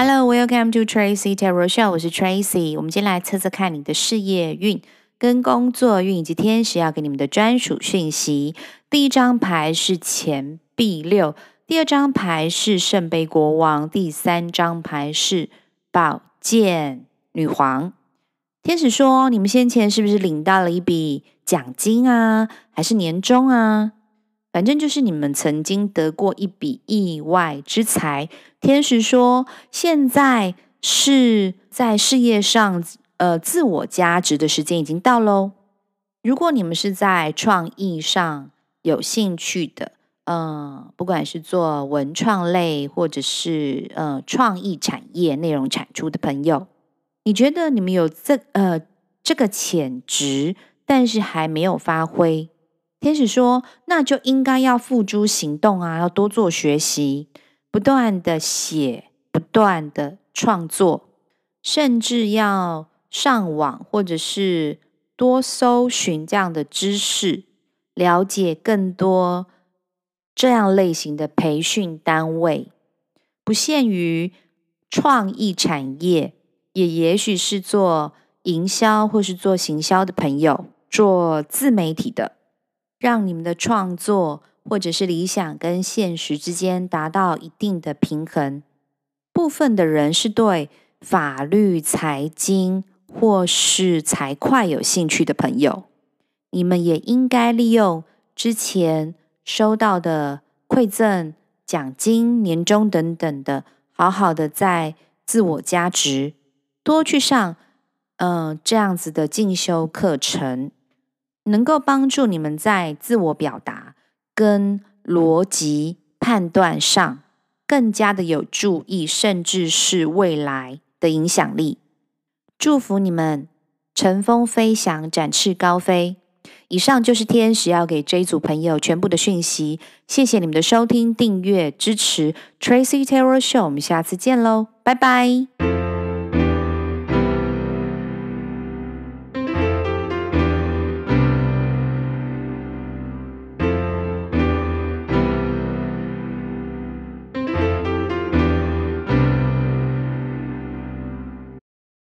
Hello, welcome to Tracy Tarot Show。我是 Tracy。我们今天来测测看你的事业运、跟工作运以及天使要给你们的专属讯息。第一张牌是钱币六，第二张牌是圣杯国王，第三张牌是宝剑女皇。天使说：“你们先前是不是领到了一笔奖金啊？还是年终啊？反正就是你们曾经得过一笔意外之财。”天使说：“现在是在事业上，呃，自我价值的时间已经到喽。如果你们是在创意上有兴趣的，嗯、不管是做文创类，或者是呃创意产业内容产出的朋友。”你觉得你们有这呃这个潜质，但是还没有发挥。天使说，那就应该要付诸行动啊，要多做学习，不断的写，不断的创作，甚至要上网或者是多搜寻这样的知识，了解更多这样类型的培训单位，不限于创意产业。也也许是做营销或是做行销的朋友，做自媒体的，让你们的创作或者是理想跟现实之间达到一定的平衡。部分的人是对法律、财经或是财会有兴趣的朋友，你们也应该利用之前收到的馈赠、奖金、年终等等的，好好的在自我加值。多去上，嗯、这样子的进修课程，能够帮助你们在自我表达跟逻辑判断上更加的有注意，甚至是未来的影响力。祝福你们乘风飞翔，展翅高飞。以上就是天使要给这一组朋友全部的讯息。谢谢你们的收听、订阅、支持。Tracy Tarot Show，我们下次见喽，拜拜。